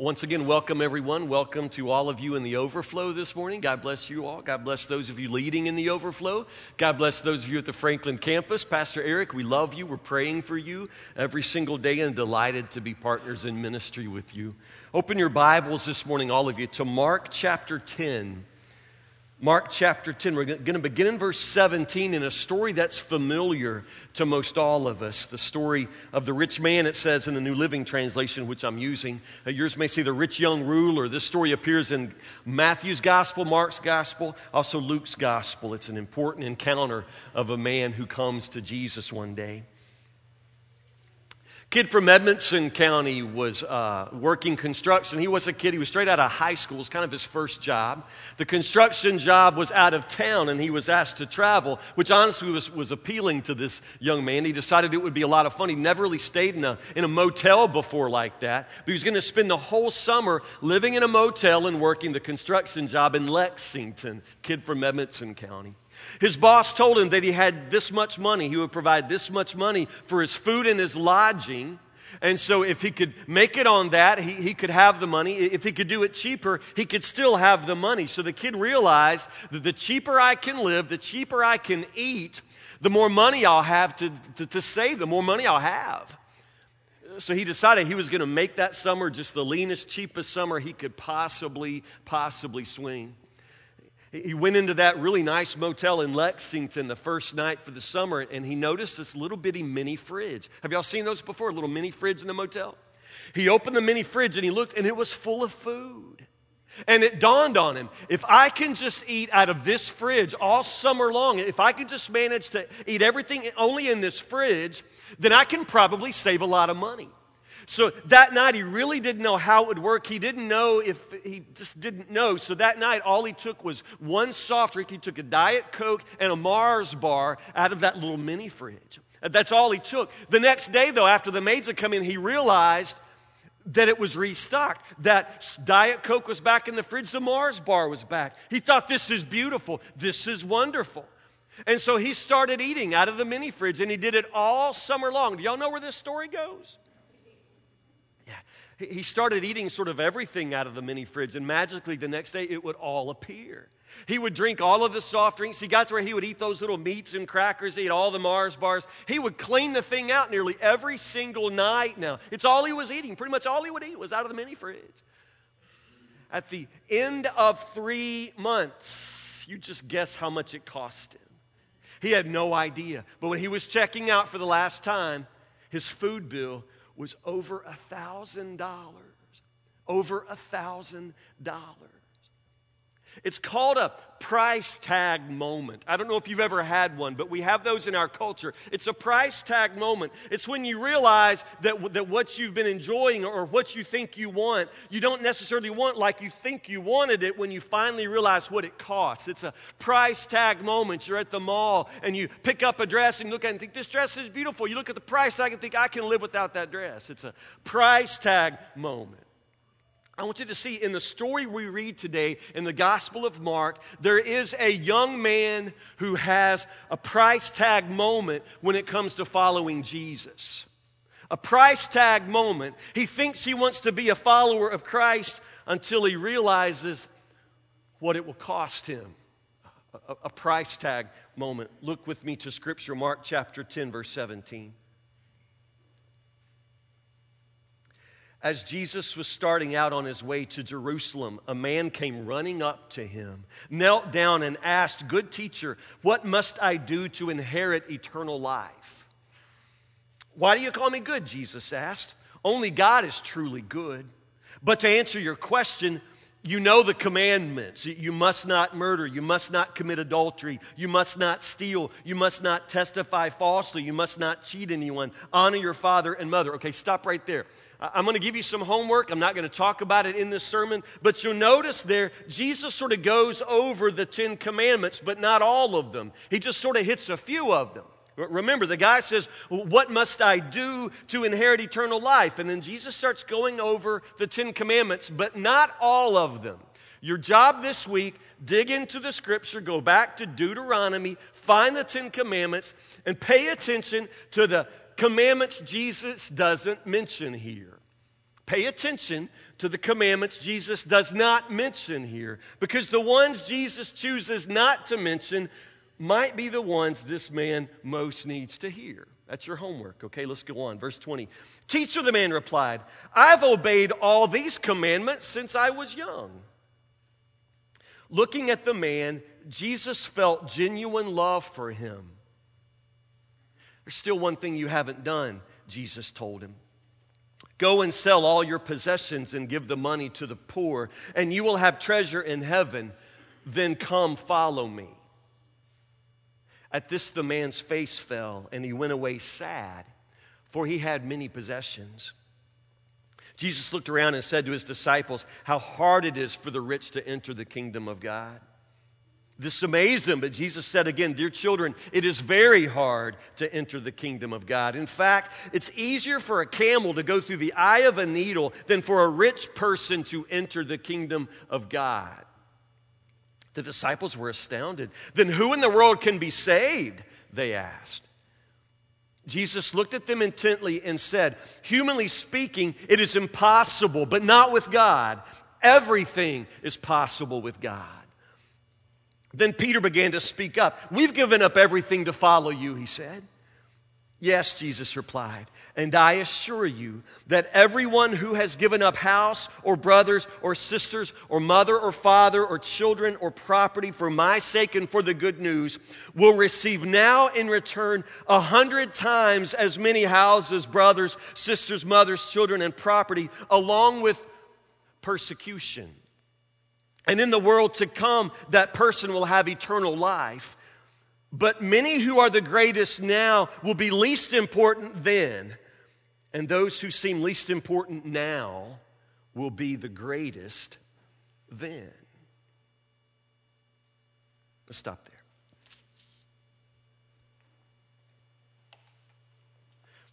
Once again, welcome everyone. Welcome to all of you in the overflow this morning. God bless you all. God bless those of you leading in the overflow. God bless those of you at the Franklin campus. Pastor Eric, we love you. We're praying for you every single day and delighted to be partners in ministry with you. Open your Bibles this morning, all of you, to Mark chapter 10. Mark chapter 10. We're going to begin in verse 17 in a story that's familiar to most all of us. The story of the rich man, it says in the New Living Translation, which I'm using. Uh, yours may say the rich young ruler. This story appears in Matthew's gospel, Mark's gospel, also Luke's gospel. It's an important encounter of a man who comes to Jesus one day. Kid from Edmonson County was uh, working construction. He was a kid, he was straight out of high school. It was kind of his first job. The construction job was out of town and he was asked to travel, which honestly was, was appealing to this young man. He decided it would be a lot of fun. He never really stayed in a, in a motel before like that, but he was going to spend the whole summer living in a motel and working the construction job in Lexington. Kid from Edmonson County. His boss told him that he had this much money. He would provide this much money for his food and his lodging. And so, if he could make it on that, he, he could have the money. If he could do it cheaper, he could still have the money. So the kid realized that the cheaper I can live, the cheaper I can eat, the more money I'll have to, to, to save, the more money I'll have. So he decided he was going to make that summer just the leanest, cheapest summer he could possibly, possibly swing. He went into that really nice motel in Lexington the first night for the summer, and he noticed this little bitty mini fridge. Have y'all seen those before? A little mini fridge in the motel? He opened the mini fridge and he looked, and it was full of food. And it dawned on him if I can just eat out of this fridge all summer long, if I can just manage to eat everything only in this fridge, then I can probably save a lot of money. So that night, he really didn't know how it would work. He didn't know if he just didn't know. So that night, all he took was one soft drink. He took a Diet Coke and a Mars bar out of that little mini fridge. That's all he took. The next day, though, after the maids had come in, he realized that it was restocked. That Diet Coke was back in the fridge, the Mars bar was back. He thought, this is beautiful, this is wonderful. And so he started eating out of the mini fridge, and he did it all summer long. Do y'all know where this story goes? He started eating sort of everything out of the mini fridge, and magically the next day it would all appear. He would drink all of the soft drinks. He got to where he would eat those little meats and crackers, eat all the Mars bars. He would clean the thing out nearly every single night now. It's all he was eating. Pretty much all he would eat was out of the mini fridge. At the end of three months, you just guess how much it cost him. He had no idea. But when he was checking out for the last time, his food bill was over a thousand dollars. Over a thousand dollars. It's called a price tag moment. I don't know if you've ever had one, but we have those in our culture. It's a price tag moment. It's when you realize that, that what you've been enjoying or what you think you want, you don't necessarily want like you think you wanted it when you finally realize what it costs. It's a price tag moment. You're at the mall and you pick up a dress and you look at it and think, this dress is beautiful. You look at the price tag and think, I can live without that dress. It's a price tag moment. I want you to see in the story we read today in the Gospel of Mark, there is a young man who has a price tag moment when it comes to following Jesus. A price tag moment. He thinks he wants to be a follower of Christ until he realizes what it will cost him. A, a price tag moment. Look with me to Scripture, Mark chapter 10, verse 17. As Jesus was starting out on his way to Jerusalem, a man came running up to him, knelt down, and asked, Good teacher, what must I do to inherit eternal life? Why do you call me good? Jesus asked. Only God is truly good. But to answer your question, you know the commandments. You must not murder. You must not commit adultery. You must not steal. You must not testify falsely. You must not cheat anyone. Honor your father and mother. Okay, stop right there. I'm going to give you some homework. I'm not going to talk about it in this sermon, but you'll notice there, Jesus sort of goes over the Ten Commandments, but not all of them. He just sort of hits a few of them. Remember, the guy says, What must I do to inherit eternal life? And then Jesus starts going over the Ten Commandments, but not all of them. Your job this week, dig into the scripture, go back to Deuteronomy, find the Ten Commandments, and pay attention to the commandments Jesus doesn't mention here. Pay attention to the commandments Jesus does not mention here, because the ones Jesus chooses not to mention might be the ones this man most needs to hear. That's your homework. Okay, let's go on. Verse 20. Teacher, the man replied, I've obeyed all these commandments since I was young. Looking at the man, Jesus felt genuine love for him. There's still one thing you haven't done, Jesus told him. Go and sell all your possessions and give the money to the poor, and you will have treasure in heaven. Then come follow me. At this, the man's face fell, and he went away sad, for he had many possessions. Jesus looked around and said to his disciples, How hard it is for the rich to enter the kingdom of God. This amazed them, but Jesus said again, Dear children, it is very hard to enter the kingdom of God. In fact, it's easier for a camel to go through the eye of a needle than for a rich person to enter the kingdom of God. The disciples were astounded. Then who in the world can be saved? They asked. Jesus looked at them intently and said, Humanly speaking, it is impossible, but not with God. Everything is possible with God. Then Peter began to speak up. We've given up everything to follow you, he said. Yes, Jesus replied, and I assure you that everyone who has given up house or brothers or sisters or mother or father or children or property for my sake and for the good news will receive now in return a hundred times as many houses, brothers, sisters, mothers, children, and property, along with persecution. And in the world to come, that person will have eternal life. But many who are the greatest now will be least important then. And those who seem least important now will be the greatest then. Let's stop there.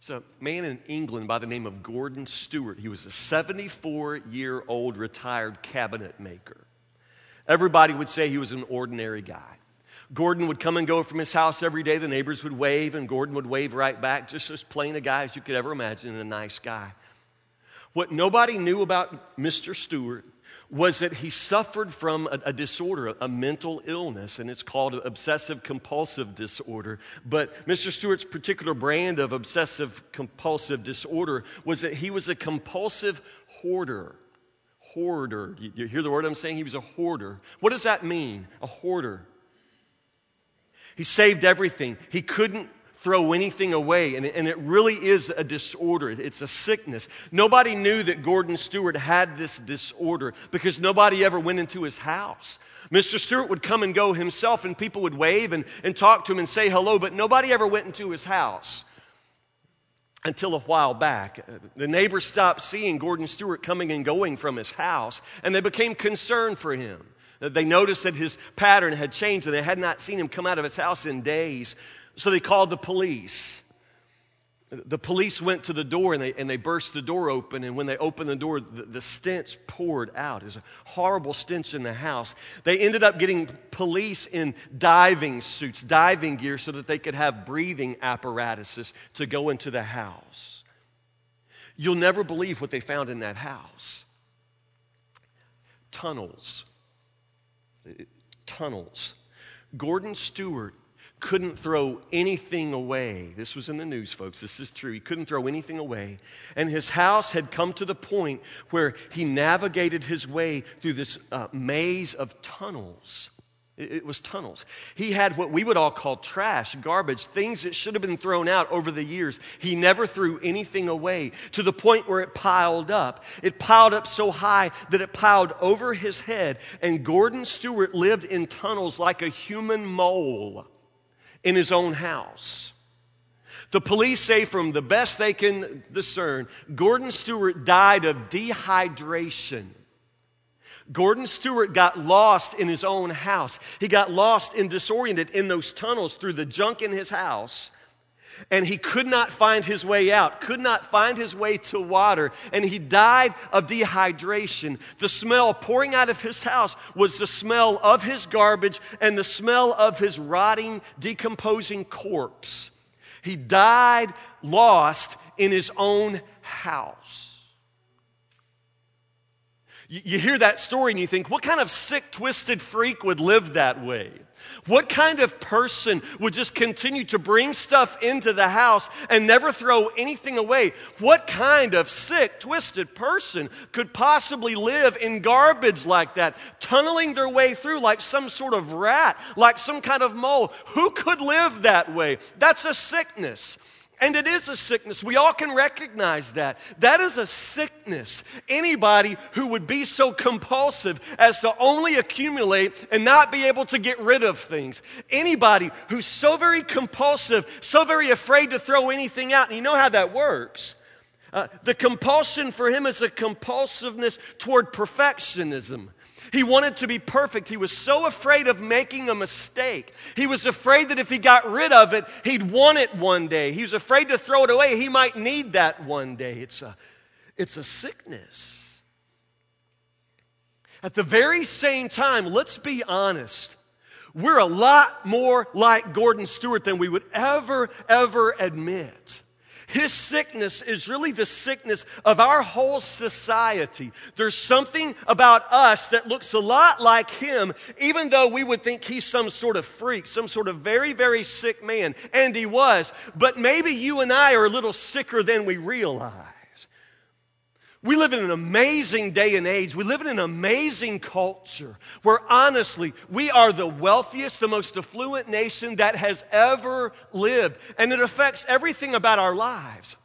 So, a man in England by the name of Gordon Stewart. He was a 74 year old retired cabinet maker. Everybody would say he was an ordinary guy. Gordon would come and go from his house every day. The neighbors would wave, and Gordon would wave right back, just as plain a guy as you could ever imagine, and a nice guy. What nobody knew about Mr. Stewart was that he suffered from a, a, disorder, a mental illness, and it's called obsessive compulsive disorder. But Mr. Stewart's particular brand of obsessive compulsive disorder was that he was a compulsive hoarder. Hoarder. You, you hear the word I'm saying? He was a hoarder. What does that mean, a hoarder? He saved everything. He couldn't throw anything away. And, and it really is a disorder, it's a sickness. Nobody knew that Gordon Stewart had this disorder because nobody ever went into his house. Mr. Stewart would come and go himself, and people would wave and, and talk to him and say hello, but nobody ever went into his house until a while back. Uh, the neighbors stopped seeing Gordon Stewart coming and going from his house, and they became concerned for him. Uh, they noticed that his pattern had changed and they had not seen him come out of his house in days. So they called the police. The police went to the door and they, and they burst the door open. And when they opened the door, the, the stench poured out. Was a horrible stench in the house. They ended up getting police in diving suits, diving gear, so that they could have breathing apparatuses to go into the house. You'll never believe what they found in that house tunnels tunnels. Gordon Stewart couldn't throw anything away. This was in the news, folks. This is true. He couldn't throw anything away. And his house had come to the point where he navigated his way through this uh, maze of tunnels. It was tunnels. He had what we would all call trash, garbage, things that should have been thrown out over the years. He never threw anything away to the point where it piled up. It piled up so high that it piled over his head. And Gordon Stewart lived in tunnels like a human mole in his own house. The police say, from the best they can discern, Gordon Stewart died of dehydration Gordon Stewart got lost in his own house. He got lost and disoriented in those tunnels through the junk in his house. And he could not find his way out, could not find his way to water, and he died of dehydration. The smell pouring out of his house was the smell of his garbage and the smell of his rotting, decomposing corpse. He died lost in his own house. You, hear that story and you think, what kind of sick, twisted freak would live that way? What kind of person would just continue to bring stuff into the house and never throw anything away? What kind of sick, twisted person could possibly live in garbage like that, tunneling their way through like some sort of rat, like some kind of mole? Who could live that way? That's a sickness. And it is a sickness. We all can recognize that. That is a sickness. Anybody who would be so compulsive as to only accumulate and not be able to get rid of things. Anybody who's so very compulsive, so very afraid to throw anything out. And you know how that works. Uh, the compulsion for him is a compulsiveness toward perfectionism. He wanted to be perfect. He was so afraid of making a mistake. He was afraid that if he got rid of it, he'd want it one day. He was afraid to throw it away. He might need that one day. It's a, it's a sickness. At the very same time, let's be honest, we're a lot more like Gordon Stewart than we would ever, ever admit. His sickness is really the sickness of our whole society. There's something about us that looks a lot like him, even though we would think he's some sort of freak, some sort of very, very sick man. And he was. But maybe you and I are a little sicker than we realize. We live in an amazing day and age. We live in an amazing culture where, honestly, we are the wealthiest, the most affluent nation that has ever lived. And it affects everything about our lives.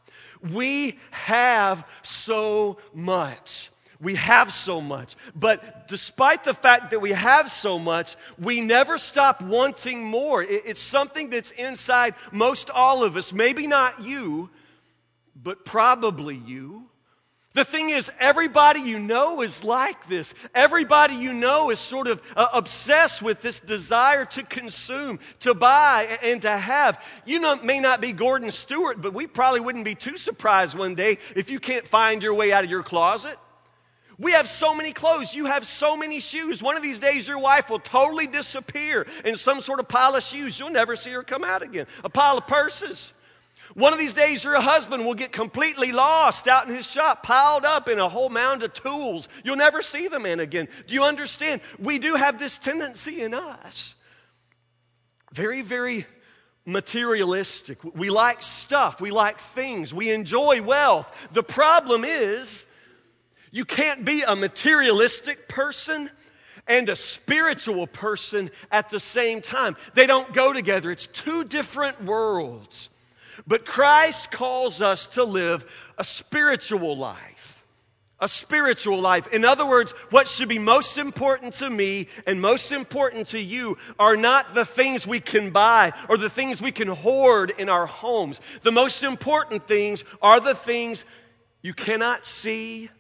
We have so much. We have so much. But despite the fact that we have so much, we never stop wanting more. It's something that's inside most all of us. Maybe not you, but probably you. The thing is, everybody you know is like this. Everybody you know is sort of uh, obsessed with this desire to consume, to buy, and to have. You know, may not be Gordon Stewart, but we probably wouldn't be too surprised one day if you can't find your way out of your closet. We have so many clothes. You have so many shoes. One of these days, your wife will totally disappear in some sort of pile of shoes. You'll never see her come out again. A pile of purses. One of these days, your husband will get completely lost out in his shop, piled up in a whole mound of tools. You'll never see the man again. Do you understand? We do have this tendency in us. Very, very materialistic. We like stuff, we like things, we enjoy wealth. The problem is, you can't be a materialistic person and a spiritual person at the same time. They don't go together, it's two different worlds. But Christ calls us to live a spiritual life. A spiritual life. In other words, what should be most important to me and most important to you are not the things we can buy or the things we can hoard in our homes. The most important things are the things you cannot see,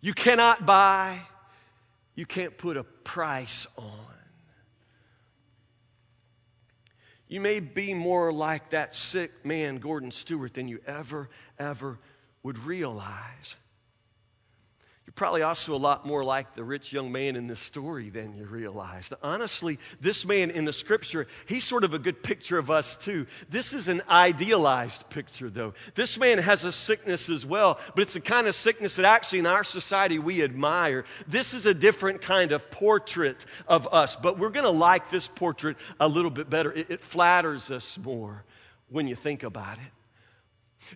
you cannot buy, you can't put a price on. You may be more like that sick man, Gordon Stewart, than you ever, ever would realize. You're probably also a lot more like the rich young man in this story than you realize. honestly, this man in the scripture, he's sort of a good picture of us too. This is an idealized picture, though. This man has a sickness as well, but it's a kind of sickness that actually in our society we admire. This is a different kind of portrait of us, but we're going to like this portrait a little bit better. It, it flatters us more when you think about it.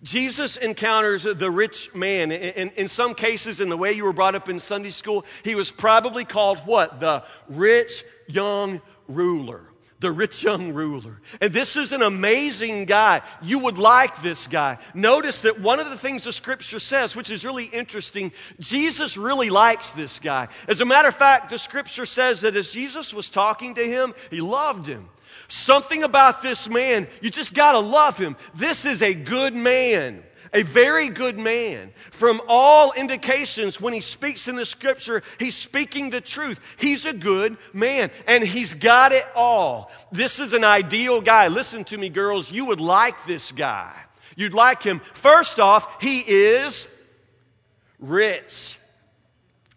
Jesus encounters the rich man. In, in, some cases, in the way you were brought up in Sunday school, he was probably called what? The rich young ruler. The rich young ruler. And this is an amazing guy. You would like this guy. Notice that one of the things the scripture says, which is really interesting, Jesus really likes this guy. As a matter of fact, the scripture says that as Jesus was talking to him, he loved him. Something about this man, you just got to love him. This is a good man, a very good man. From all indications, when he speaks in the scripture, he's speaking the truth. He's a good man, and he's got it all. This is an ideal guy. Listen to me, girls. You would like this guy. You'd like him. First off, he is rich.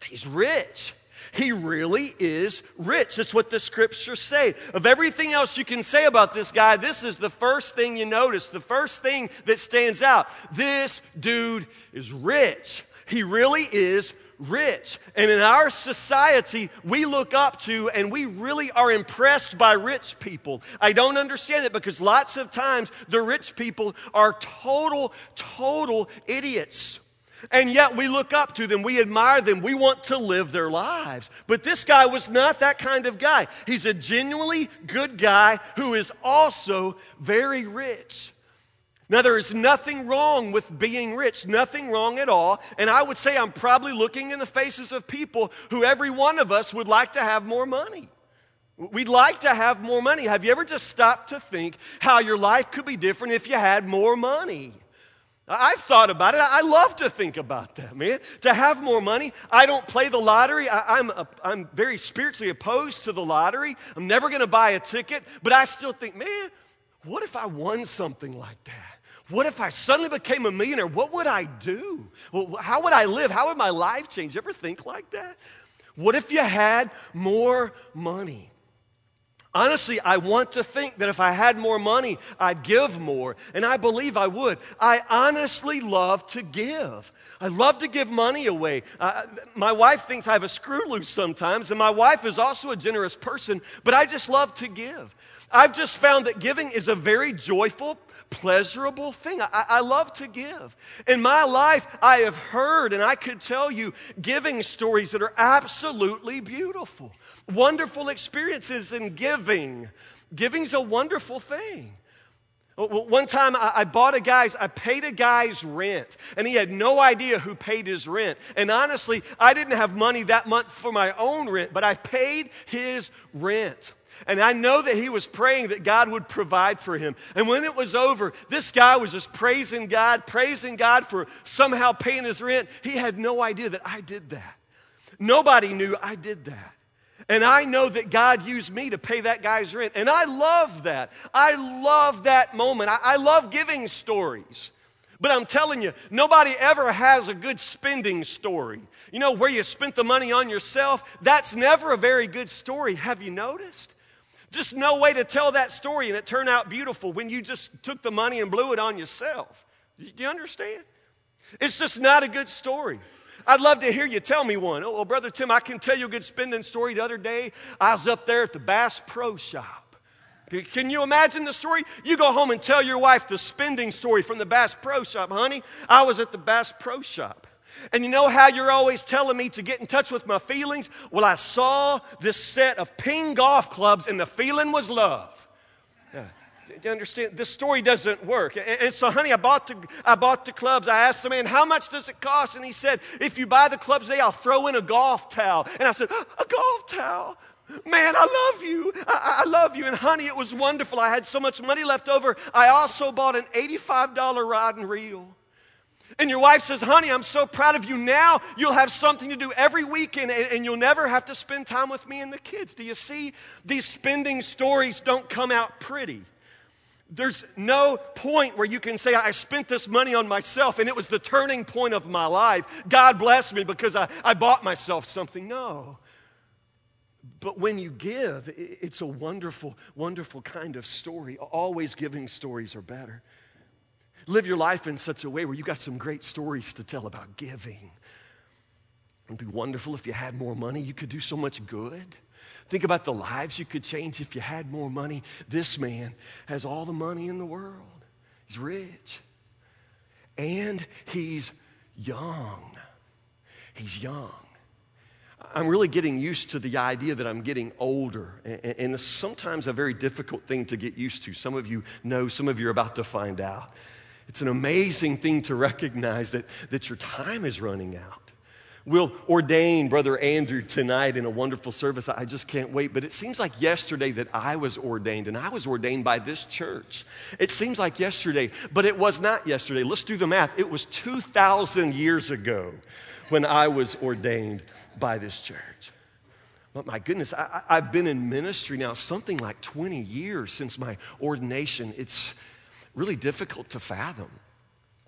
He's rich. He really is rich. That's what the scriptures say. Of everything else you can say about this guy, this is the first thing you notice, the first thing that stands out. This dude is rich. He really is rich. And in our society, we look up to and we really are impressed by rich people. I don't understand it because lots of times the rich people are total, total idiots. And yet we look up to them, we admire them, we want to live their lives. But this guy was not that kind of guy. He's a genuinely good guy who is also very rich. Now, there is nothing wrong with being rich, nothing wrong at all. And I would say I'm probably looking in the faces of people who every one of us would like to have more money. We'd like to have more money. Have you ever just stopped to think how your life could be different if you had more money? I've thought about it. I love to think about that, man. To have more money. I don't play the lottery. I, am I'm, I'm very spiritually opposed to the lottery. I'm never going to buy a ticket, but I still think, man, what if I won something like that? What if I suddenly became a millionaire? What would I do? How would I live? How would my life change? Ever think like that? What if you had more money? Honestly, I want to think that if I had more money, I'd give more. And I believe I would. I honestly love to give. I love to give money away. Uh, my wife thinks I have a screw loose sometimes, and my wife is also a generous person, but I just love to give. I've just found that giving is a very joyful, pleasurable thing. I, I, love to give. In my life, I have heard and I could tell you giving stories that are absolutely beautiful, wonderful experiences in giving. Giving's a wonderful thing. One time I bought a guy's, I paid a guy's rent, and he had no idea who paid his rent. And honestly, I didn't have money that month for my own rent, but I paid his rent. And I know that he was praying that God would provide for him. And when it was over, this guy was just praising God, praising God for somehow paying his rent. He had no idea that I did that. Nobody knew I did that. And I know that God used me to pay that guy's rent. And I love that. I love that moment. I, I love giving stories. But I'm telling you, nobody ever has a good spending story. You know, where you spent the money on yourself, that's never a very good story. Have you noticed? Just no way to tell that story and it turned out beautiful when you just took the money and blew it on yourself. Do you understand? It's just not a good story. I'd love to hear you tell me one. Oh, well, Brother Tim, I can tell you a good spending story. The other day, I was up there at the Bass Pro Shop. Can you imagine the story? You go home and tell your wife the spending story from the Bass Pro Shop. Honey, I was at the Bass Pro Shop. And you know how you're always telling me to get in touch with my feelings? Well, I saw this set of ping golf clubs, and the feeling was love. Yeah. Do you understand? This story doesn't work. And, and, so, honey, I bought, the, I bought the clubs. I asked the man, how much does it cost? And he said, if you buy the clubs today, I'll throw in a golf towel. And I said, a golf towel? Man, I love you. I, I, love you. And honey, it was wonderful. I had so much money left over. I also bought an $85 rod and reel. And your wife says, Honey, I'm so proud of you. Now you'll have something to do every weekend and, and, you'll never have to spend time with me and the kids. Do you see? These spending stories don't come out pretty. There's no point where you can say, I spent this money on myself and it was the turning point of my life. God bless me because I, I bought myself something. No. But when you give, it's a wonderful, wonderful kind of story. Always giving stories are better. Live your life in such a way where you got some great stories to tell about giving. It'd be wonderful if you had more money. You could do so much good. Think about the lives you could change if you had more money. This man has all the money in the world. He's rich. And he's young. He's young. I'm really getting used to the idea that I'm getting older. And, it's sometimes a very difficult thing to get used to. Some of you know, some of you are about to find out. It's an amazing thing to recognize that, that your time is running out. We'll ordain Brother Andrew tonight in a wonderful service. I just can't wait. But it seems like yesterday that I was ordained, and I was ordained by this church. It seems like yesterday, but it was not yesterday. Let's do the math. It was 2,000 years ago when I was ordained by this church. But my goodness, I, have been in ministry now something like 20 years since my ordination. It's, really difficult to fathom.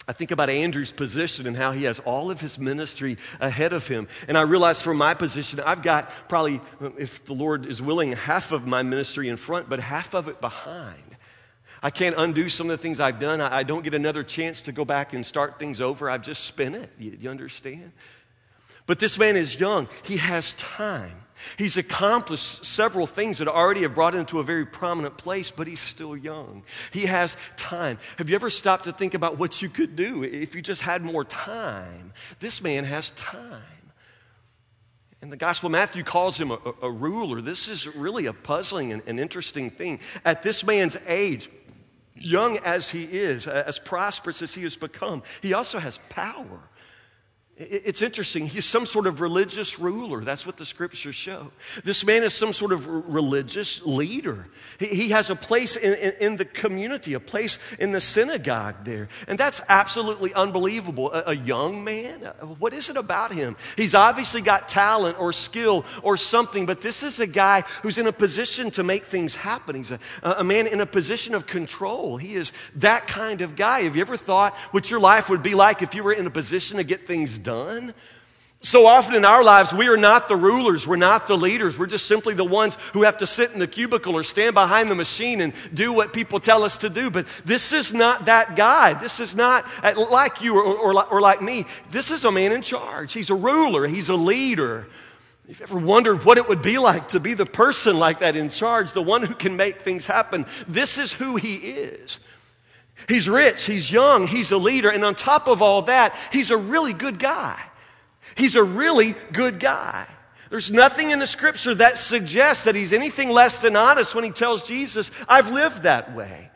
I think about Andrew's position and how he has all of his ministry ahead of him. And I realize from my position, I've got probably, if the Lord is willing, half of my ministry in front, but half of it behind. I can't undo some of the things I've done. I, don't get another chance to go back and start things over. I've just spent it. You, you understand? But this man is young, he has time. He's accomplished several things that already have brought him to a very prominent place, but he's still young. He has time. Have you ever stopped to think about what you could do if you just had more time? This man has time. And the Gospel of Matthew calls him a, a ruler. This is really a puzzling and, and interesting thing. At this man's age, young as he is, as prosperous as he has become, he also has power. It's interesting. He's some sort of religious ruler. That's what the scriptures show. This man is some sort of religious leader. He, has a place in, the community, a place in the synagogue there. And that's absolutely unbelievable. A, young man? What is it about him? He's obviously got talent or skill or something, but this is a guy who's in a position to make things happen. He's a man in a position of control. He is that kind of guy. Have you ever thought what your life would be like if you were in a position to get things done? Done. So often in our lives, we are not the rulers, we're not the leaders, we're just simply the ones who have to sit in the cubicle or stand behind the machine and do what people tell us to do. But this is not that guy. This is not uh, like you or, or, or like me. This is a man in charge. He's a ruler, he's a leader. If you ever wondered what it would be like to be the person like that in charge, the one who can make things happen, this is who he is. He's rich, he's young, he's a leader, and on top of all that, he's a really good guy. He's a really good guy. There's nothing in the scripture that suggests that he's anything less than honest when he tells Jesus, I've lived that way.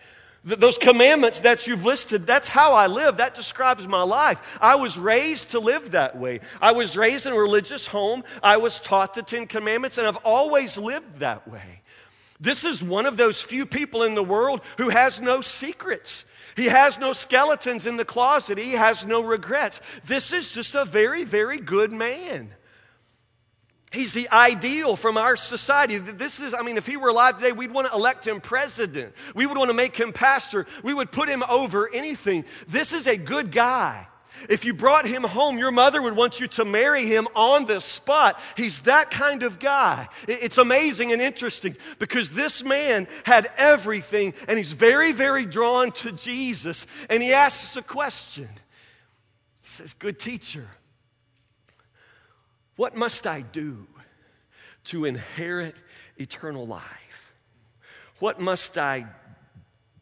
Th- those commandments that you've listed, that's how I live. That describes my life. I was raised to live that way. I was raised in a religious home. I was taught the Ten Commandments, and I've always lived that way. This is one of those few people in the world who has no secrets. He has no skeletons in the closet. He has no regrets. This is just a very, very good man. He's the ideal from our society. This is, I mean, if he were alive today, we'd want to elect him president. We would want to make him pastor. We would put him over anything. This is a good guy. If you brought him home, your mother would want you to marry him on the spot. He's that kind of guy. It's amazing and interesting because this man had everything and he's very, very drawn to Jesus. And he asks a question. He says, Good teacher, what must I do to inherit eternal life? What must I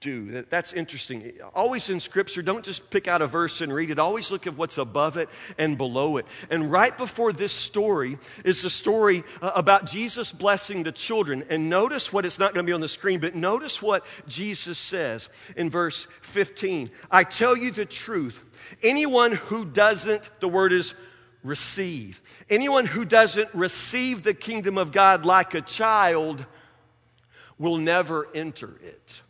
do. That's interesting. Always in Scripture, don't just pick out a verse and read it. Always look at what's above it and below it. And right before this story is the story uh, about Jesus blessing the children. And notice what it's not going to be on the screen, but notice what Jesus says in verse 15. I tell you the truth. Anyone who doesn't, the word is receive. Anyone who doesn't receive the kingdom of God like a child will never enter it.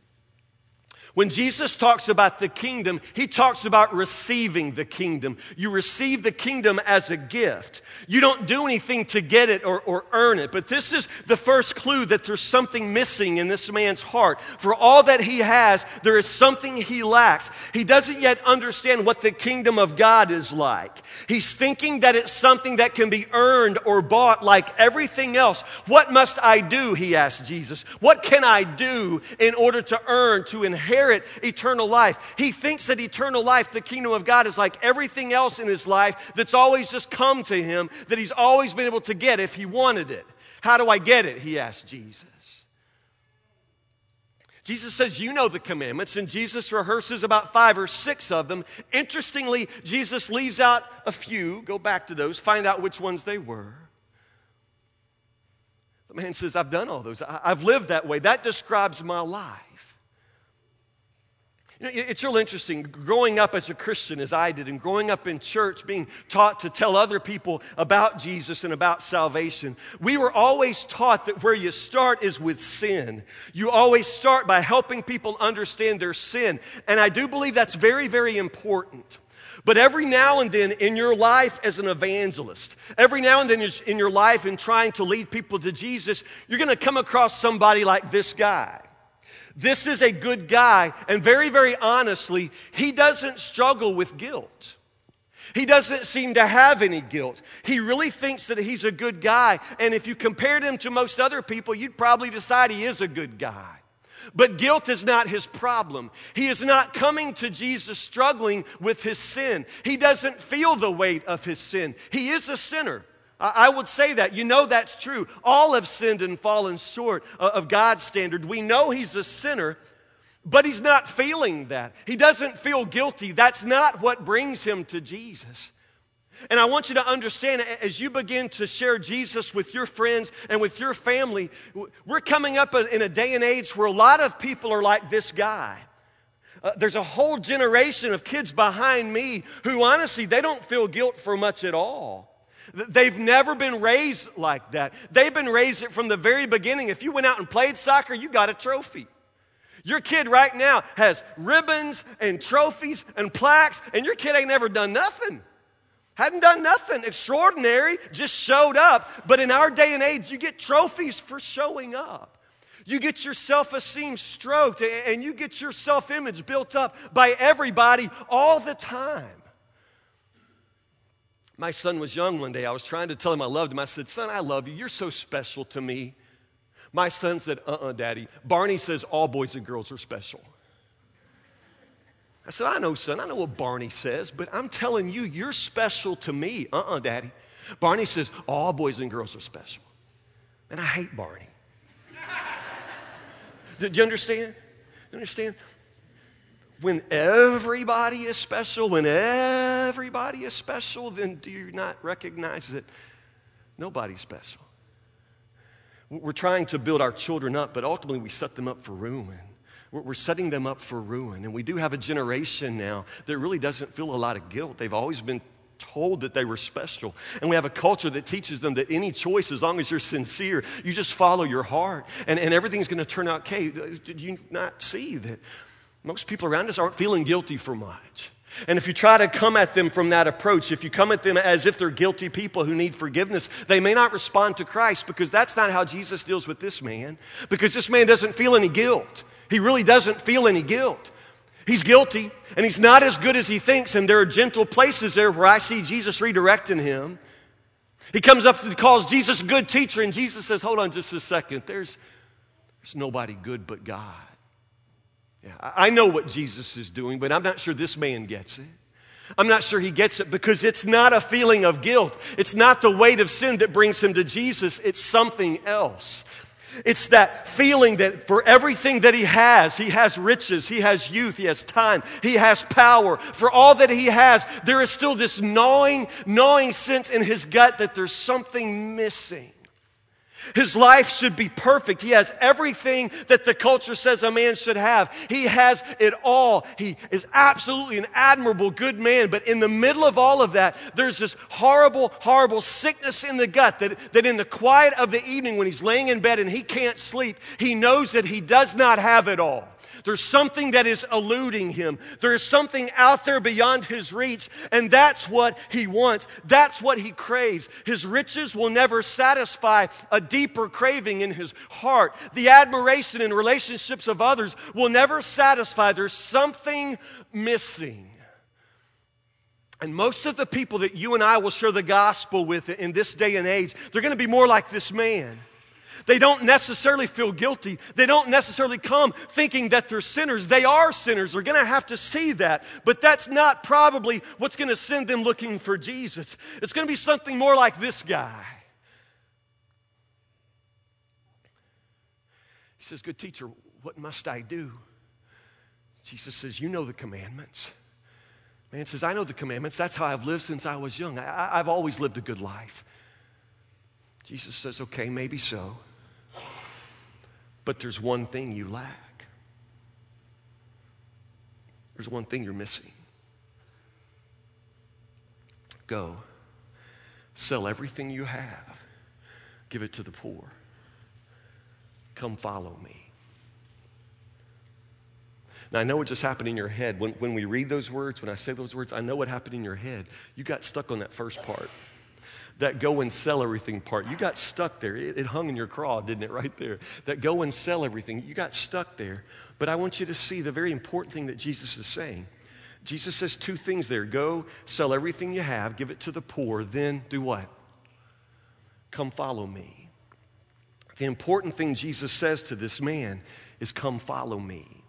When Jesus talks about the kingdom, he talks about receiving the kingdom. You receive the kingdom as a gift. You don't do anything to get it or, or, earn it. But this is the first clue that there's something missing in this man's heart. For all that he has, there is something he lacks. He doesn't yet understand what the kingdom of God is like. He's thinking that it's something that can be earned or bought like everything else. What must I do? He asked Jesus. What can I do in order to earn, to inherit? Inherit eternal life. He thinks that eternal life, the kingdom of God, is like everything else in his life that's always just come to him, that he's always been able to get if he wanted it. How do I get it? He asked Jesus. Jesus says, You know the commandments, and Jesus rehearses about five or six of them. Interestingly, Jesus leaves out a few. Go back to those, find out which ones they were. The man says, I've done all those. I've lived that way. That describes my life. You know, it's real interesting growing up as a Christian, as I did, and growing up in church, being taught to tell other people about Jesus and about salvation. We were always taught that where you start is with sin. You always start by helping people understand their sin. And I do believe that's very, very important. But every now and then in your life as an evangelist, every now and then in your life in trying to lead people to Jesus, you're going to come across somebody like this guy. This is a good guy, and very, very honestly, he doesn't struggle with guilt. He doesn't seem to have any guilt. He really thinks that he's a good guy, and if you compared him to most other people, you'd probably decide he is a good guy. But guilt is not his problem. He is not coming to Jesus struggling with his sin. He doesn't feel the weight of his sin. He is a sinner. I would say that. You know that's true. All have sinned and fallen short of God's standard. We know he's a sinner, but he's not feeling that. He doesn't feel guilty. That's not what brings him to Jesus. And I want you to understand as you begin to share Jesus with your friends and with your family, we're coming up in a day and age where a lot of people are like this guy. Uh, there's a whole generation of kids behind me who honestly, they don't feel guilt for much at all. They've never been raised like that. They've been raised from the very beginning. If you went out and played soccer, you got a trophy. Your kid right now has ribbons and trophies and plaques, and your kid ain't never done nothing. Hadn't done nothing extraordinary, just showed up. But in our day and age, you get trophies for showing up. You get your self esteem stroked and you get your self image built up by everybody all the time. My son was young one day. I was trying to tell him I loved him. I said, Son, I love you. You're so special to me. My son said, Uh uh-uh, uh daddy. Barney says all boys and girls are special. I said, I know, son. I know what Barney says, but I'm telling you, you're special to me. Uh uh-uh, uh daddy. Barney says, all boys and girls are special. And I hate Barney. Did you understand? You understand? When everybody is special, when everybody is special, then do you not recognize that nobody's special? We're trying to build our children up, but ultimately we set them up for ruin. We're setting them up for ruin. And we do have a generation now that really doesn't feel a lot of guilt. They've always been told that they were special. And we have a culture that teaches them that any choice, as long as you're sincere, you just follow your heart and, and everything's going to turn out okay. Did you not see that most people around us aren't feeling guilty for much? And if you try to come at them from that approach, if you come at them as if they're guilty people who need forgiveness, they may not respond to Christ because that's not how Jesus deals with this man. Because this man doesn't feel any guilt. He really doesn't feel any guilt. He's guilty, and he's not as good as he thinks, and there are gentle places there where I see Jesus redirecting him. He comes up and calls Jesus a good teacher, and Jesus says, Hold on just a second. There's, there's nobody good but God. Yeah, I know what Jesus is doing, but I'm not sure this man gets it. I'm not sure he gets it because it's not a feeling of guilt. It's not the weight of sin that brings him to Jesus. It's something else. It's that feeling that for everything that he has, he has riches, he has youth, he has time, he has power. For all that he has, there is still this gnawing, gnawing sense in his gut that there's something missing. His life should be perfect. He has everything that the culture says a man should have. He has it all. He is absolutely an admirable, good man. But in the middle of all of that, there's this horrible, horrible sickness in the gut that, that in the quiet of the evening, when he's laying in bed and he can't sleep, he knows that he does not have it all. There's something that is eluding him. There is something out there beyond his reach, and that's what he wants. That's what he craves. His riches will never satisfy a deeper craving in his heart. The admiration and relationships of others will never satisfy. There's something missing. And most of the people that you and I will share the gospel with in this day and age, they're going to be more like this man. They don't necessarily feel guilty. They don't necessarily come thinking that they're sinners. They are sinners. They're going to have to see that. But that's not probably what's going to send them looking for Jesus. It's going to be something more like this guy. He says, Good teacher, what must I do? Jesus says, You know the commandments. Man says, I know the commandments. That's how I've lived since I was young. I, have always lived a good life. Jesus says, Okay, maybe so. But there's one thing you lack. There's one thing you're missing. Go, sell everything you have, give it to the poor. Come follow me. Now, I know what just happened in your head. When, when we read those words, when I say those words, I know what happened in your head. You got stuck on that first part that go and sell everything part. You got stuck there. It, it, hung in your craw, didn't it, right there? That go and sell everything. You got stuck there. But I want you to see the very important thing that Jesus is saying. Jesus says two things there go, sell everything you have, give it to the poor, then do what? Come follow me. The important thing Jesus says to this man is come follow me.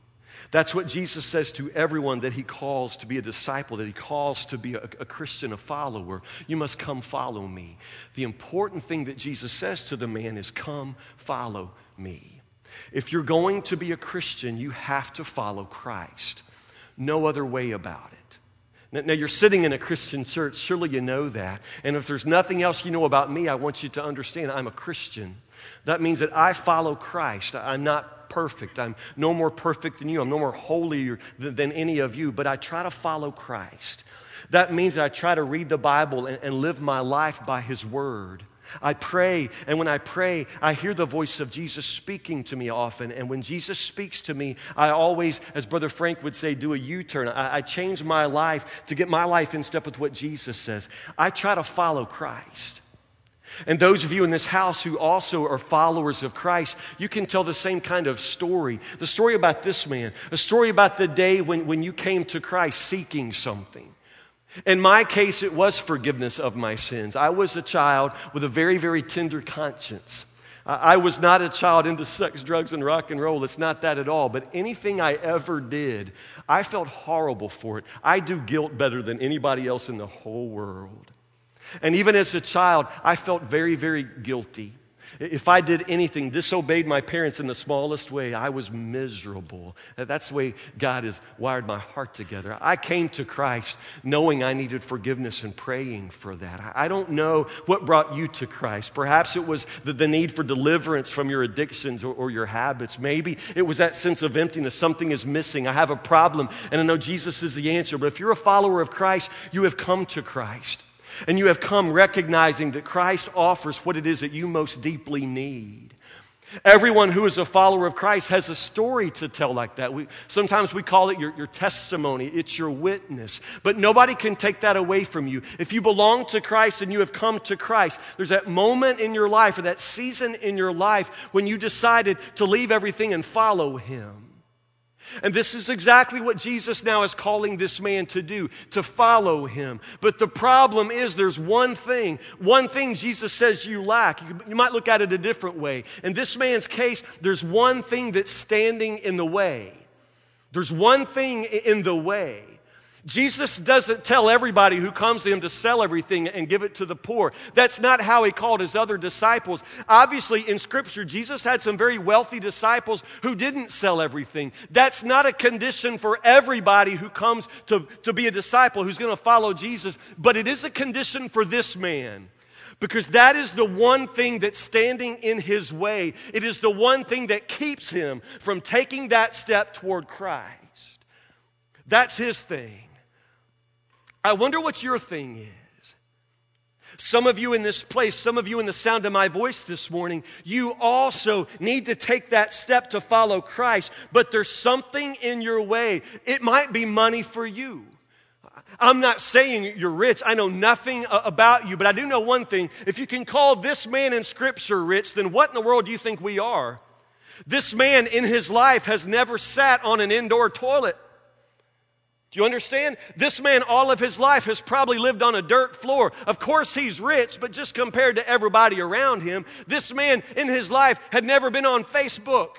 That's what Jesus says to everyone that he calls to be a disciple, that he calls to be a, a, Christian, a follower. You must come follow me. The important thing that Jesus says to the man is, Come follow me. If you're going to be a Christian, you have to follow Christ. No other way about it. Now, now, you're sitting in a Christian church, surely you know that. And if there's nothing else you know about me, I want you to understand I'm a Christian. That means that I follow Christ. I'm not perfect. I'm no more perfect than you. I'm no more holy than, any of you, but I try to follow Christ. That means that I try to read the Bible and, and live my life by His Word. I pray, and when I pray, I hear the voice of Jesus speaking to me often. And when Jesus speaks to me, I always, as Brother Frank would say, do a U turn. I, I, change my life to get my life in step with what Jesus says. I try to follow Christ. And those of you in this house who also are followers of Christ, you can tell the same kind of story. The story about this man, a story about the day when, when you came to Christ seeking something. In my case, it was forgiveness of my sins. I was a child with a very, very tender conscience. I was not a child into sex, drugs, and rock and roll. It's not that at all. But anything I ever did, I felt horrible for it. I do guilt better than anybody else in the whole world. And even as a child, I felt very, very guilty. If I did anything, disobeyed my parents in the smallest way, I was miserable. That's the way God has wired my heart together. I came to Christ knowing I needed forgiveness and praying for that. I don't know what brought you to Christ. Perhaps it was the, the need for deliverance from your addictions or, or your habits. Maybe it was that sense of emptiness. Something is missing. I have a problem, and I know Jesus is the answer. But if you're a follower of Christ, you have come to Christ. And you have come recognizing that Christ offers what it is that you most deeply need. Everyone who is a follower of Christ has a story to tell like that. We, sometimes we call it your, your testimony, it's your witness. But nobody can take that away from you. If you belong to Christ and you have come to Christ, there's that moment in your life or that season in your life when you decided to leave everything and follow Him. And this is exactly what Jesus now is calling this man to do, to follow him. But the problem is there's one thing, one thing Jesus says you lack. You, you, might look at it a different way. In this man's case, there's one thing that's standing in the way. There's one thing in the way. Jesus doesn't tell everybody who comes to him to sell everything and give it to the poor. That's not how he called his other disciples. Obviously, in Scripture, Jesus had some very wealthy disciples who didn't sell everything. That's not a condition for everybody who comes to, to be a disciple who's going to follow Jesus, but it is a condition for this man. Because that is the one thing that's standing in his way. It is the one thing that keeps him from taking that step toward Christ. That's his thing. I wonder what your thing is. Some of you in this place, some of you in the sound of my voice this morning, you also need to take that step to follow Christ, but there's something in your way. It might be money for you. I'm not saying you're rich. I know nothing about you, but I do know one thing. If you can call this man in Scripture rich, then what in the world do you think we are? This man in his life has never sat on an indoor toilet. Do you understand? This man, all of his life, has probably lived on a dirt floor. Of course, he's rich, but just compared to everybody around him, this man in his life had never been on Facebook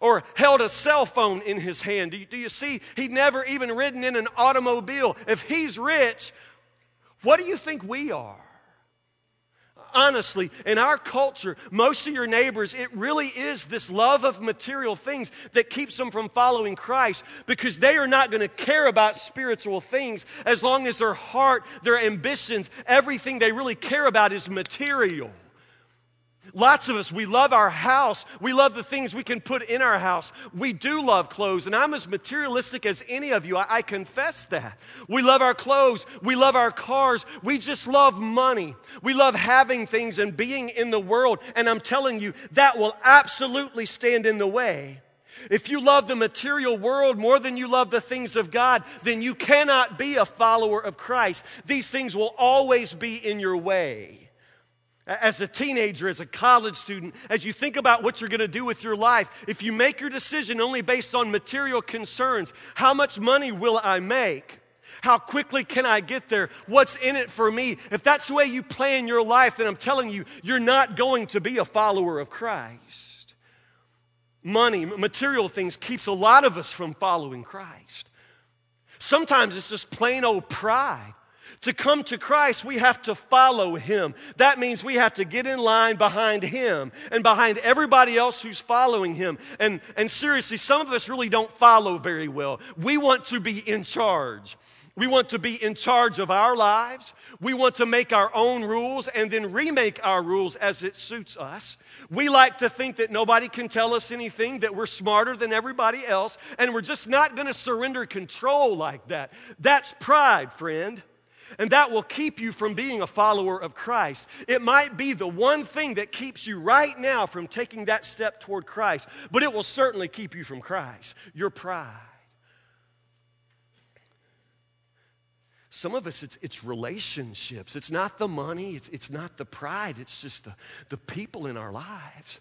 or held a cell phone in his hand. Do you, do you see? He'd never even ridden in an automobile. If he's rich, what do you think we are? Honestly, in our culture, most of your neighbors, it really is this love of material things that keeps them from following Christ because they are not going to care about spiritual things as long as their heart, their ambitions, everything they really care about is material. Lots of us, we love our house. We love the things we can put in our house. We do love clothes, and I'm as materialistic as any of you. I, I, confess that. We love our clothes. We love our cars. We just love money. We love having things and being in the world. And I'm telling you, that will absolutely stand in the way. If you love the material world more than you love the things of God, then you cannot be a follower of Christ. These things will always be in your way as a teenager, as a college student, as you think about what you're going to do with your life, if you make your decision only based on material concerns, how much money will I make? How quickly can I get there? What's in it for me? If that's the way you plan your life, then I'm telling you, you're not going to be a follower of Christ. money, material things keeps a lot of us from following Christ. Sometimes it's just plain old pride. To come to Christ, we have to follow Him. That means we have to get in line behind Him and behind everybody else who's following Him. And, and seriously, some of us really don't follow very well. We want to be in charge. We want to be in charge of our lives. We want to make our own rules and then remake our rules as it suits us. We like to think that nobody can tell us anything, that we're smarter than everybody else, and we're just not going to surrender control like that. That's pride, friend. And that will keep you from being a follower of Christ. It might be the one thing that keeps you right now from taking that step toward Christ, but it will certainly keep you from Christ your pride. Some of us, it's, it's relationships. It's not the money, it's, it's not the pride, it's just the, the people in our lives.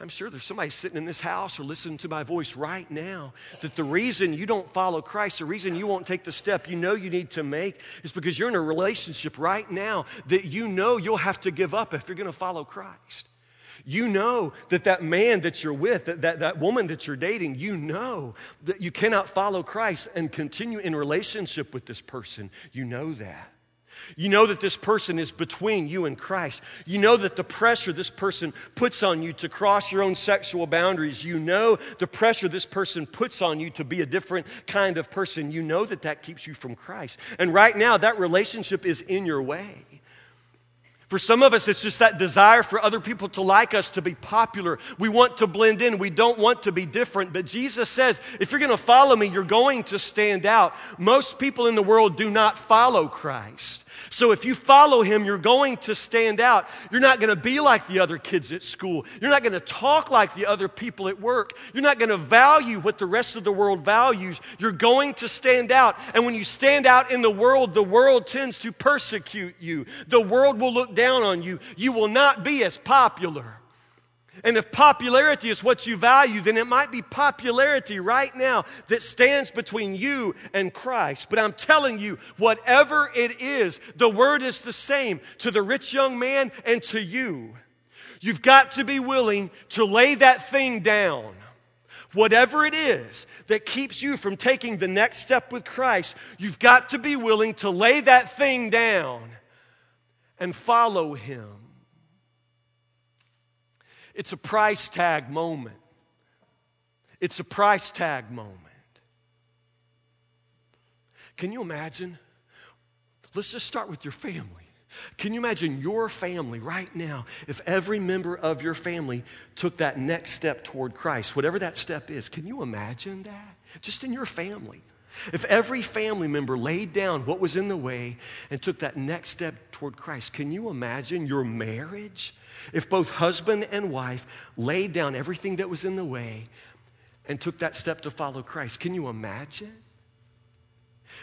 I'm sure there's somebody sitting in this house or listening to my voice right now that the reason you don't follow Christ, the reason you won't take the step you know you need to make is because you're in a relationship right now that you know you'll have to give up if you're going to follow Christ. You know that that man that you're with, that, that, that woman that you're dating, you know that you cannot follow Christ and continue in relationship with this person. You know that. You know that this person is between you and Christ. You know that the pressure this person puts on you to cross your own sexual boundaries. You know the pressure this person puts on you to be a different kind of person. You know that that keeps you from Christ. And right now, that relationship is in your way. For some of us, it's just that desire for other people to like us, to be popular. We want to blend in. We don't want to be different. But Jesus says, if you're going to follow me, you're going to stand out. Most people in the world do not follow Christ. So if you follow him, you're going to stand out. You're not going to be like the other kids at school. You're not going to talk like the other people at work. You're not going to value what the rest of the world values. You're going to stand out. And when you stand out in the world, the world tends to persecute you. The world will look down on you. You will not be as popular. And if popularity is what you value, then it might be popularity right now that stands between you and Christ. But I'm telling you, whatever it is, the word is the same to the rich young man and to you. You've got to be willing to lay that thing down. Whatever it is that keeps you from taking the next step with Christ, you've got to be willing to lay that thing down and follow Him. It's a price tag moment. It's a price tag moment. Can you imagine? Let's just start with your family. Can you imagine your family right now if every member of your family took that next step toward Christ, whatever that step is? Can you imagine that? Just in your family. If every family member laid down what was in the way and took that next step toward Christ, can you imagine your marriage? If both husband and wife laid down everything that was in the way and took that step to follow Christ, can you imagine?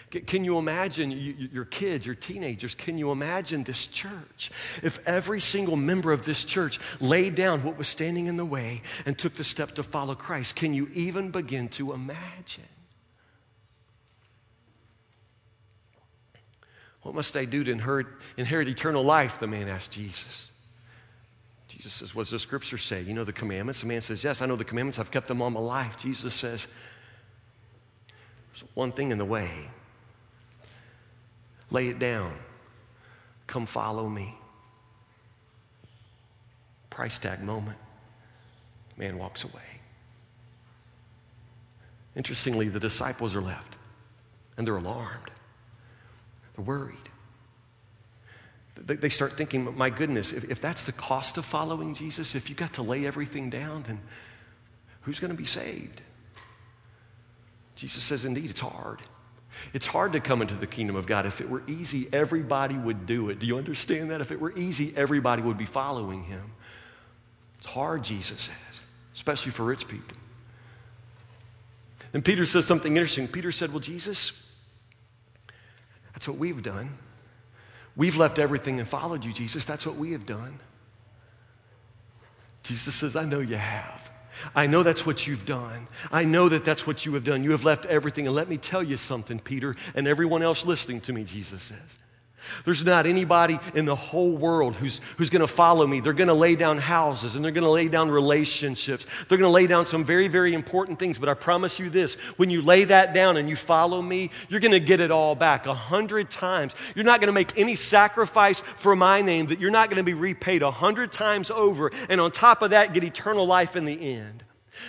Can you imagine your kids, your teenagers? Can you imagine this church? If every single member of this church laid down what was standing in the way and took the step to follow Christ, can you even begin to imagine? What must I do to inherit, inherit eternal life? The man asked Jesus. Jesus says, What does the scripture say? You know the commandments? The man says, Yes, I know the commandments. I've kept them all my life. Jesus says, There's one thing in the way. Lay it down. Come follow me. Price tag moment. Man walks away. Interestingly, the disciples are left and they're alarmed. They're worried they start thinking, my goodness, if, if that's the cost of following Jesus, if you got to lay everything down, then who's going to be saved? Jesus says, indeed, it's hard. It's hard to come into the kingdom of God. If it were easy, everybody would do it. Do you understand that? If it were easy, everybody would be following him. It's hard, Jesus says, especially for rich people. And Peter says something interesting. Peter said, Well, Jesus, that's what we've done. We've left everything and followed you, Jesus. That's what we have done. Jesus says, I know you have. I know that's what you've done. I know that that's what you have done. You have left everything. And let me tell you something, Peter, and everyone else listening to me, Jesus says. There's not anybody in the whole world who's, who's going to follow me. They're going to lay down houses and they're going to lay down relationships. They're going to lay down some very, very important things. But I promise you this when you lay that down and you follow me, you're going to get it all back a hundred times. You're not going to make any sacrifice for my name that you're not going to be repaid a hundred times over. And on top of that, get eternal life in the end.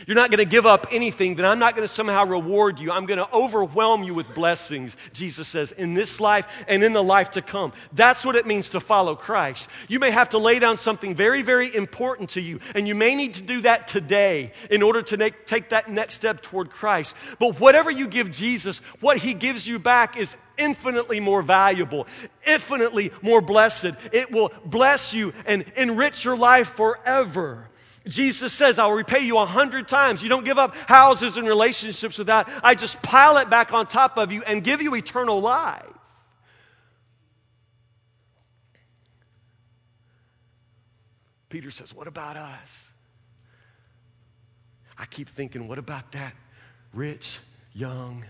You're not going to give up anything, that I'm not going to somehow reward you. I'm going to overwhelm you with blessings, Jesus says, in this life and in the life to come. That's what it means to follow Christ. You may have to lay down something very, very important to you, and you may need to do that today in order to make, take that next step toward Christ. But whatever you give Jesus, what he gives you back is infinitely more valuable, infinitely more blessed. It will bless you and enrich your life forever. Jesus says, I'll repay you a hundred times. You don't give up houses and relationships with that. I just pile it back on top of you and give you eternal life. Peter says, What about us? I keep thinking, What about that rich young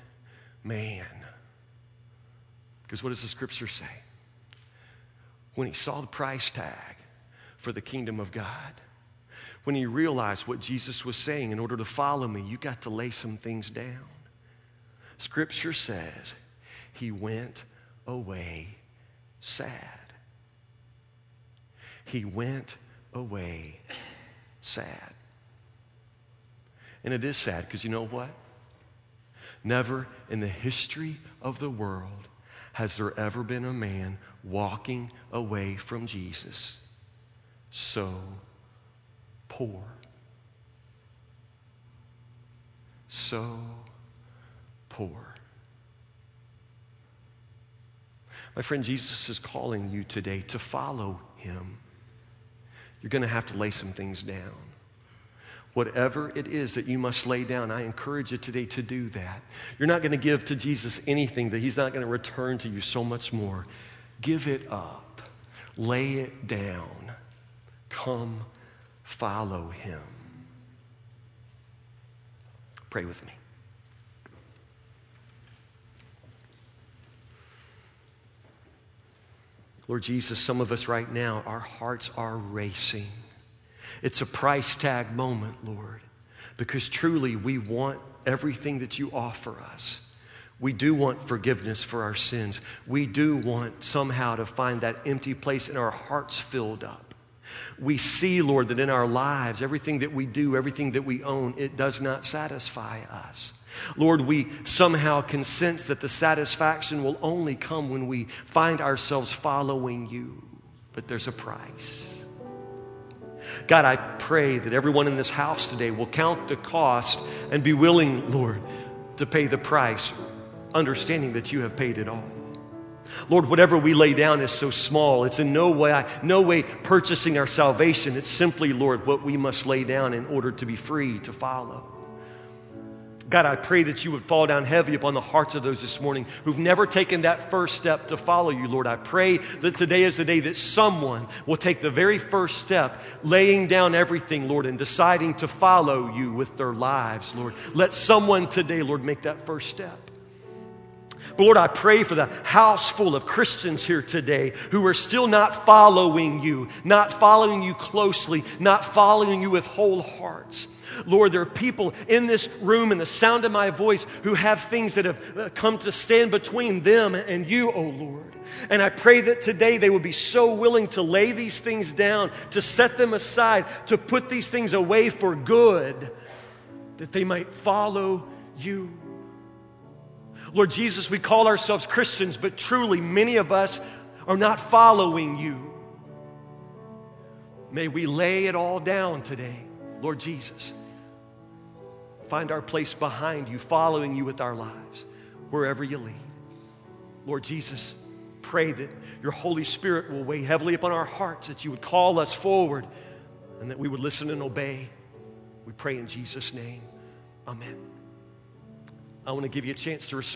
man? Because what does the scripture say? When he saw the price tag for the kingdom of God, when he realized what Jesus was saying in order to follow me, you got to lay some things down. Scripture says he went away sad. He went away sad. And it is sad because you know what? Never in the history of the world has there ever been a man walking away from Jesus so poor. So poor. My friend, Jesus is calling you today to follow him. You're going to have to lay some things down. Whatever it is that you must lay down, I encourage you today to do that. You're not going to give to Jesus anything that he's not going to return to you so much more. Give it up, lay it down. Come follow him. Pray with me. Lord Jesus, some of us right now, our hearts are racing. It's a price tag moment, Lord, because truly we want everything that you offer us. We do want forgiveness for our sins. We do want somehow to find that empty place in our hearts filled up. We see, Lord, that in our lives, everything that we do, everything that we own, it does not satisfy us. Lord, we somehow can sense that the satisfaction will only come when we find ourselves following you, but there's a price. God, I pray that everyone in this house today will count the cost and be willing, Lord, to pay the price, understanding that you have paid it all. Lord, whatever we lay down is so small. It's in no way, no way purchasing our salvation. It's simply, Lord, what we must lay down in order to be free to follow. God, I pray that you would fall down heavy upon the hearts of those this morning who've never taken that first step to follow you, Lord. I pray that today is the day that someone will take the very first step, laying down everything, Lord, and deciding to follow you with their lives, Lord. Let someone today, Lord, make that first step. But Lord, I pray for the house full of Christians here today who are still not following you, not following you closely, not following you with whole hearts. Lord, there are people in this room and the sound of my voice who have things that have uh, come to stand between them and you, oh Lord. And I pray that today they will be so willing to lay these things down, to set them aside, to put these things away for good, that they might follow you. Lord Jesus, we call ourselves Christians, but truly many of us are not following you. May we lay it all down today, Lord Jesus. Find our place behind you, following you with our lives, wherever you lead. Lord Jesus, pray that your Holy Spirit will weigh heavily upon our hearts, that you would call us forward, and that we would listen and obey. We pray in Jesus' name. Amen. I want to give you a chance to respond.